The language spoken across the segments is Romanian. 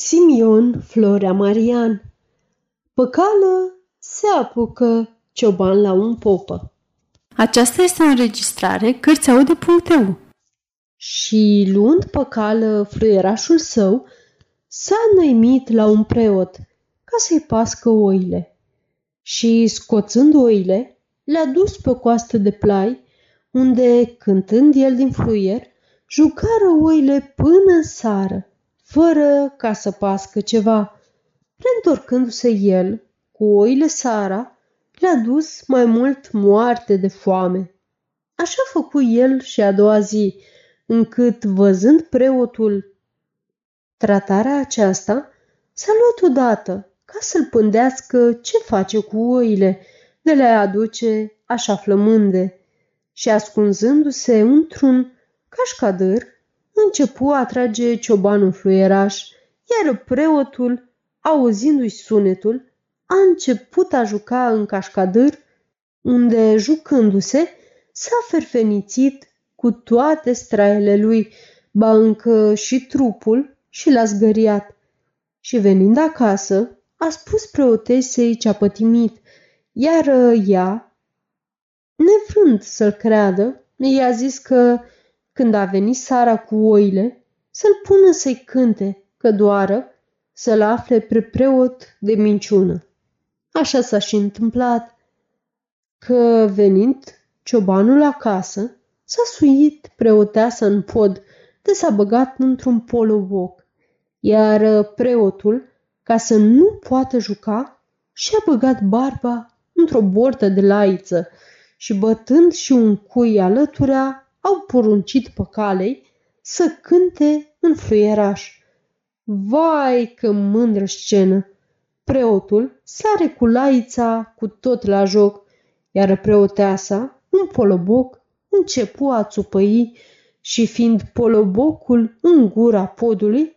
Simion Florea Marian Păcală se apucă cioban la un popă. Aceasta este o înregistrare Cărțiaude.eu Și luând păcală fluierașul său, s-a înăimit la un preot ca să-i pască oile. Și scoțând oile, le-a dus pe coastă de plai, unde, cântând el din fluier, jucară oile până în sară fără ca să pască ceva. Reîntorcându-se el, cu oile Sara, le-a dus mai mult moarte de foame. Așa făcu el și a doua zi, încât, văzând preotul tratarea aceasta, s-a luat odată ca să-l pândească ce face cu oile, de le aduce așa flămânde. Și ascunzându-se într-un cașcadăr, începu a trage ciobanul fluieraș, iar preotul, auzindu-i sunetul, a început a juca în cașcadâr, unde, jucându-se, s-a ferfenițit cu toate straele lui, ba încă și trupul și l-a zgăriat. Și venind acasă, a spus preotesei ce-a pătimit, iar ea, nevrând să-l creadă, i-a zis că când a venit Sara cu oile, să-l pună să-i cânte, că doară, să-l afle pre preot de minciună. Așa s-a și întâmplat, că venind ciobanul acasă, s-a suit preoteasa în pod, de s-a băgat într-un poloboc, iar preotul, ca să nu poată juca, și-a băgat barba într-o bordă de laiță și bătând și un cui alăturea, au poruncit păcalei să cânte în fluieraș. Vai, că mândră scenă! Preotul sare cu laița cu tot la joc, iar preoteasa, un poloboc, începu a țupăi și fiind polobocul în gura podului,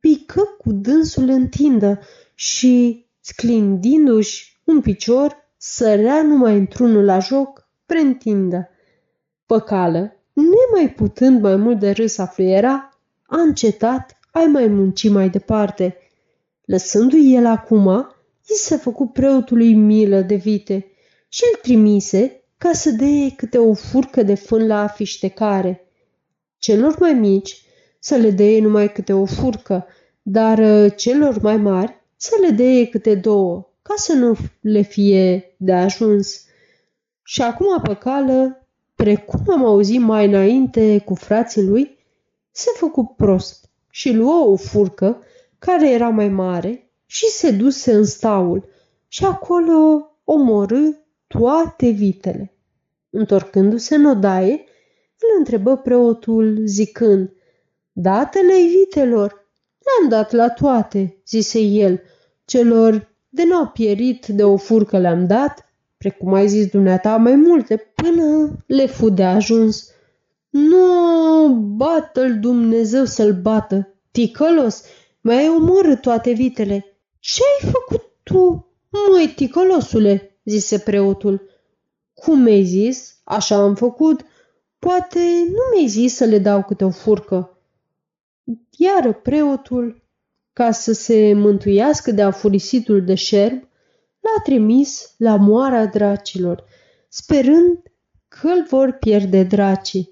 pică cu dânsul în tindă și, sclindindu-și un picior, sărea numai într-unul la joc, preîntindă. Păcală, nemai putând mai mult de râs a fluiera, a încetat, ai mai munci mai departe. Lăsându-i el acum, i se făcu preotului milă de vite și îl trimise ca să dea câte o furcă de fân la afiștecare. Celor mai mici să le dea numai câte o furcă, dar uh, celor mai mari să le dea câte două, ca să nu le fie de ajuns. Și acum pe cală precum am auzit mai înainte cu frații lui, se făcu prost și luă o furcă care era mai mare și se duse în staul și acolo omorâ toate vitele. Întorcându-se în odaie, îl întrebă preotul zicând, Datele vitelor, le-am dat la toate, zise el, celor de n-au pierit de o furcă le-am dat, precum ai zis dumneata, mai multe, până le fu de ajuns. Nu, bată-l Dumnezeu să-l bată, ticălos, mai ai omorât toate vitele. Ce-ai făcut tu, măi, ticălosule?" zise preotul. Cum mi-ai zis? Așa am făcut. Poate nu mi-ai zis să le dau câte o furcă. Iar preotul, ca să se mântuiască de afurisitul de șerb, l-a trimis la moara dracilor, sperând că îl vor pierde dracii.